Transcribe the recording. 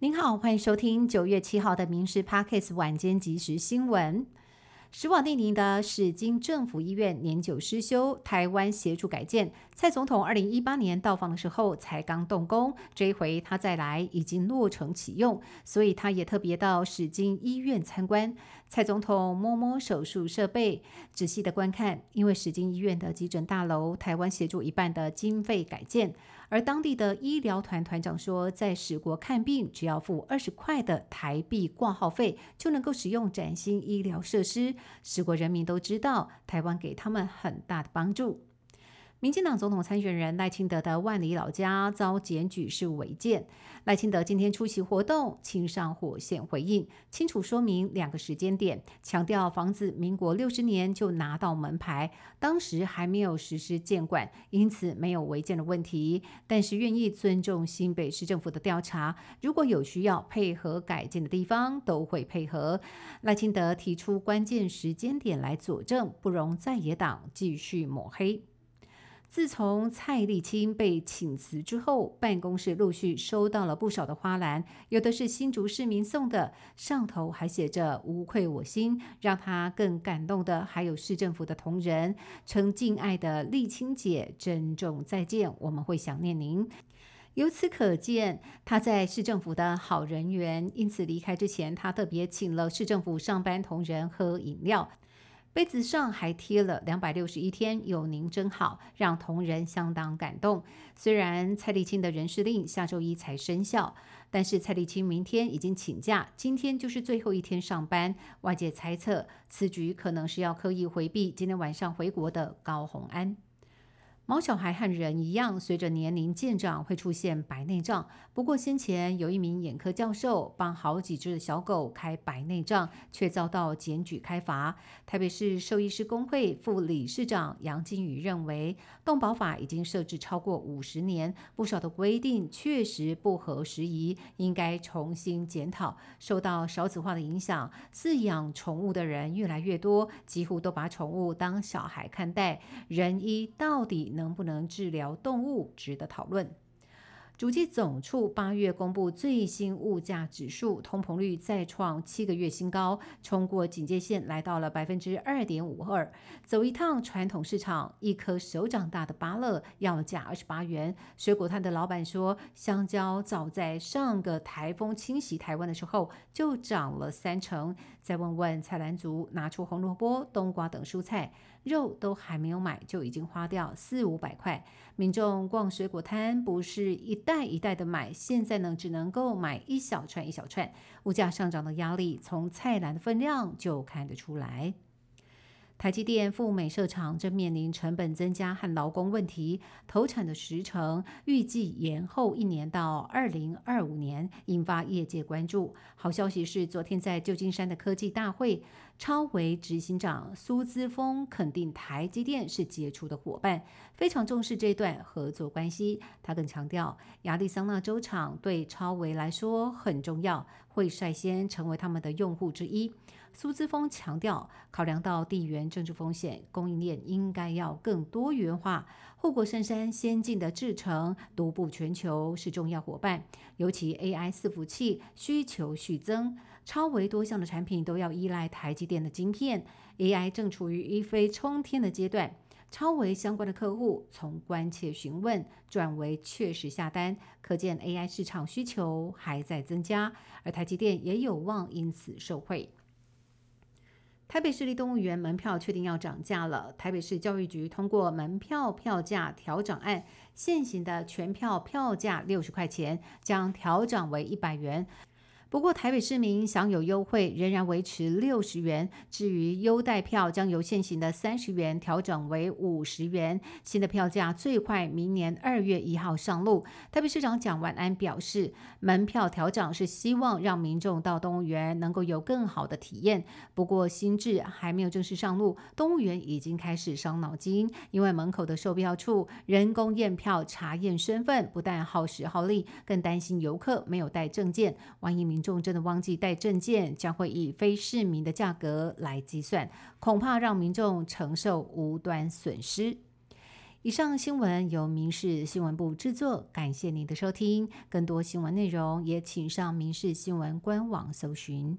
您好，欢迎收听九月七号的《民事 Parkes 晚间即时新闻》。时往定宁的史经政府医院年久失修，台湾协助改建。蔡总统二零一八年到访的时候才刚动工，这一回他再来已经落成启用，所以他也特别到史经医院参观。蔡总统摸摸手术设备，仔细的观看，因为史经医院的急诊大楼，台湾协助一半的经费改建。而当地的医疗团团长说，在史国看病只要付二十块的台币挂号费，就能够使用崭新医疗设施。史国人民都知道，台湾给他们很大的帮助。民进党总统参选人赖清德的万里老家遭检举是违建。赖清德今天出席活动，亲上火线回应，清楚说明两个时间点，强调房子民国六十年就拿到门牌，当时还没有实施建管，因此没有违建的问题。但是愿意尊重新北市政府的调查，如果有需要配合改建的地方，都会配合。赖清德提出关键时间点来佐证，不容在野党继续抹黑。自从蔡立青被请辞之后，办公室陆续收到了不少的花篮，有的是新竹市民送的，上头还写着“无愧我心”。让他更感动的，还有市政府的同仁，称敬爱的立青姐，珍重再见，我们会想念您。由此可见，他在市政府的好人缘。因此离开之前，他特别请了市政府上班同仁喝饮料。杯子上还贴了“两百六十一天有您真好”，让同仁相当感动。虽然蔡立青的人事令下周一才生效，但是蔡立青明天已经请假，今天就是最后一天上班。外界猜测，此举可能是要刻意回避今天晚上回国的高鸿安。毛小孩和人一样，随着年龄渐长会出现白内障。不过先前有一名眼科教授帮好几只小狗开白内障，却遭到检举开罚。台北市兽医师工会副理事长杨金宇认为，动保法已经设置超过五十年，不少的规定确实不合时宜，应该重新检讨。受到少子化的影响，饲养宠物的人越来越多，几乎都把宠物当小孩看待。人医到底？能不能治疗动物，值得讨论。主计总处八月公布最新物价指数，通膨率再创七个月新高，冲过警戒线，来到了百分之二点五二。走一趟传统市场，一颗手掌大的芭乐要价二十八元。水果摊的老板说，香蕉早在上个台风侵袭台湾的时候就涨了三成。再问问菜篮族，拿出红萝卜、冬瓜等蔬菜。肉都还没有买，就已经花掉四五百块。民众逛水果摊不是一袋一袋的买，现在呢只能够买一小串一小串。物价上涨的压力，从菜篮的分量就看得出来。台积电赴美设厂正面临成本增加和劳工问题，投产的时程预计延后一年到二零二五年，引发业界关注。好消息是，昨天在旧金山的科技大会，超维执行长苏姿峰肯定台积电是杰出的伙伴，非常重视这段合作关系。他更强调，亚利桑那州厂对超维来说很重要，会率先成为他们的用户之一。苏姿峰强调，考量到地缘政治风险，供应链应该要更多元化。护国深山先进的制程独步全球是重要伙伴，尤其 AI 伺服器需求续增，超维多项的产品都要依赖台积电的晶片。AI 正处于一飞冲天的阶段，超维相关的客户从关切询问转为确实下单，可见 AI 市场需求还在增加，而台积电也有望因此受惠。台北市立动物园门票确定要涨价了。台北市教育局通过门票票价调整案，现行的全票票价六十块钱，将调整为一百元。不过，台北市民享有优惠仍然维持六十元。至于优待票，将由现行的三十元调整为五十元。新的票价最快明年二月一号上路。台北市长蒋万安表示，门票调整是希望让民众到动物园能够有更好的体验。不过，新制还没有正式上路，动物园已经开始伤脑筋，因为门口的售票处人工验票查验身份，不但耗时耗力，更担心游客没有带证件，万一民众真的忘记带证件，将会以非市民的价格来计算，恐怕让民众承受无端损失。以上新闻由民事新闻部制作，感谢您的收听。更多新闻内容也请上民事新闻官网搜寻。